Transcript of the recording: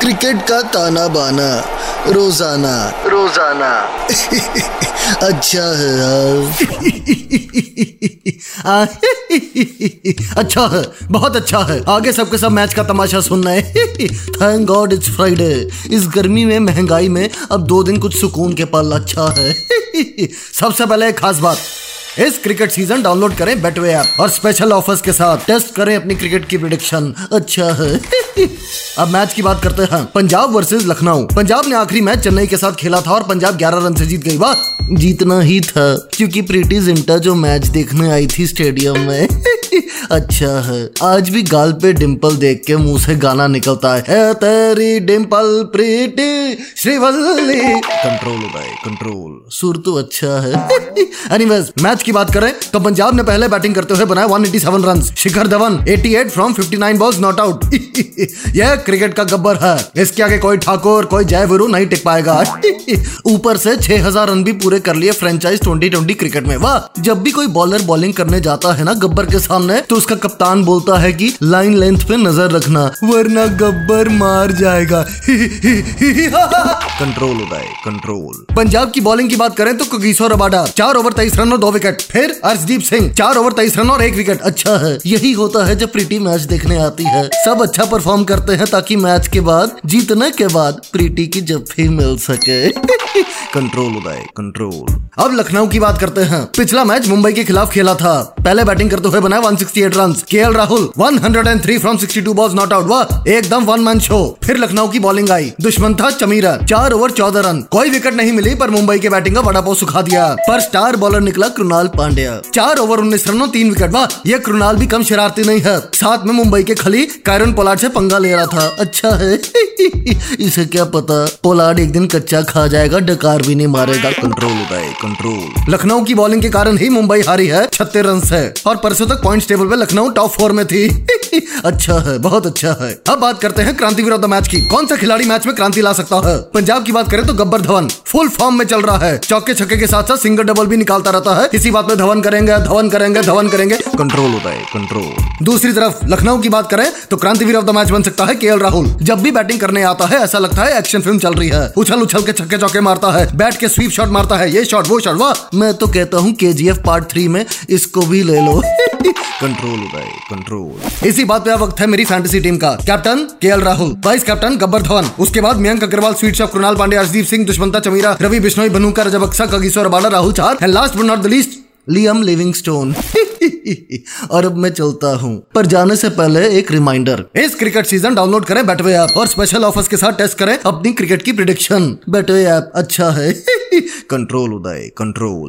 Cricket का ताना बाना रोज़ाना। रोज़ाना। अच्छा है यार। अच्छा है बहुत अच्छा है। आगे सबके सब मैच का तमाशा सुनना है। थैंक गॉड इट्स फ्राइडे इस गर्मी में महँगाई में अब दो दिन कुछ सुकून के पल अच्छा है। सबसे पहले एक खास बात। इस क्रिकेट सीज़न डाउनलोड करें बेटवे ऐप और स्पेशल ऑफर्स के साथ टेस्ट करें अपनी क्रिकेट की प्रिडिक्शन अच्छा है। अब मैच की बात करते हैं। पंजाब वर्सेस लखनऊ। पंजाब ने आखिरी मैच चेन्नई के साथ खेला था और पंजाब 11 रन से जीत गई। बात जीतना ही था। क्योंकि प्रीति जिंटा जो मैच देखने आई थी स्टेडियम में। अच्छा है। आज भी गाल पे डिंपल देख के मुँह से गाना निकलता है। "ए तेरी dimple pretty Srivalli. Control Uday, control. सुर तो अच्छा है। एनीवेज मैच की बात करें तो पंजाब ने पहले बैटिंग करते हुए बनाया 187 run Shikhar Dhawan 88 from 59 balls not out यह क्रिकेट का गब्बर है। इसके आगे कोई ठाकुर, कोई जय वीरू नहीं टिक पाएगा। ऊपर से 6000 रन भी पूरे कर लिए फ्रेंचाइज 2020 क्रिकेट में। वाह, जब भी कोई बॉलर बॉलिंग करने जाता है ना गब्बर के सामने तो उसका कप्तान बोलता है कि लाइन लेंथ पे नज़र रखना वरना गब्बर मार जाएगा। कंट्रोल उदय कंट्रोल पंजाब की बॉलिंग की बात करें तो कगिसो अबाडा चार ओवर तेईस रन और दो विकेट फिर अर्शदीप सिंह चार ओवर तेईस रन और एक विकेट अच्छा है यही होता है जब प्रीति मैच देखने आती है। सब अच्छा परफॉर्म करते हैं ताकि मैच के बाद जीतने के बाद प्रीति की जफ्फी मिल सके। कंट्रोल उदय कंट्रोल अब लखनऊ की बात करते हैं। पिछला मैच मुंबई के खिलाफ खेला था। पहले बैटिंग करते हुए बनाए 168 रन के Rahul 103 from 62 balls not out वाह एकदम वन मैन शो फिर लखनऊ की बॉलिंग आई। दुश्मन था चमीरा। चार ओवर चौदह रन कोई विकेट नहीं मिली, पर मुंबई के बैटिंग का बड़ा पाव सुखा दिया। पर स्टार बॉलर निकला कृणाल पांड्या। चार ओवर उन्नीस रनों, तीन विकेट वाह, ये कृणाल भी कम शरारती नहीं है। साथ में मुंबई के खली कैरन पोलार्ड से पंगा ले रहा था। अच्छा है। इसे क्या पता? पोलार्ड एक दिन कच्चा खा जाएगा, डकार भी नहीं मारेगा। कंट्रोल कंट्रोल लखनऊ की बॉलिंग के कारण ही मुंबई हारी है। छत्तीस रन से और परसों तक पॉइंट टेबल पे लखनऊ टॉप फोर में थी। अच्छा है बहुत अच्छा है। अब बात करते हैं क्रांतिवीर ऑफ़ द मैच की। कौन सा खिलाड़ी मैच में क्रांति ला सकता है? पंजाब की बात करें तो गब्बर धवन फुल फॉर्म में चल रहा है। चौके छक्के के साथ साथ सिंगल डबल भी निकालता रहता है। इसी बात में धवन करेंगे धवन करेंगे धवन करेंगे। कंट्रोल होता है कंट्रोल दूसरी तरफ़ लखनऊ की बात करें तो क्रांतिवीर ऑफ़ द मैच बन सकता है के राहुल। जब भी बैटिंग करने आता है ऐसा लगता है एक्शन फ़िल्म चल रही है। उछल उछल के छक्के चौके मारता है बैट के स्वीप शॉट मारता है। ये शॉट वो शॉट वाह! मैं तो कहता हूँ के पार्ट थ्री में इसको भी ले लो। कंट्रोल उदय कंट्रोल इसी बात पे वक्त है मेरी फैंटेसी टीम का। Captain KL Rahul vice captain Gabbar Dhawan. उसके बाद मयंक अग्रवाल स्वीट शॉप कृणाल पांडे अर्शदीप सिंह दुष्मंता चमीरा, रवि बिश्नोई बनूकर रजब अक्सा कगिसो रबाडा राहुल चार and last but not the least Liam Livingstone और अब मैं चलता हूँ, पर जाने से पहले एक रिमाइंडर इस क्रिकेट सीज़न डाउनलोड करें बैटवे ऐप और स्पेशल ऑफर्स के साथ टेस्ट करें अपनी क्रिकेट की प्रिडिक्शन बैटवे ऐप अच्छा है. Control Uday control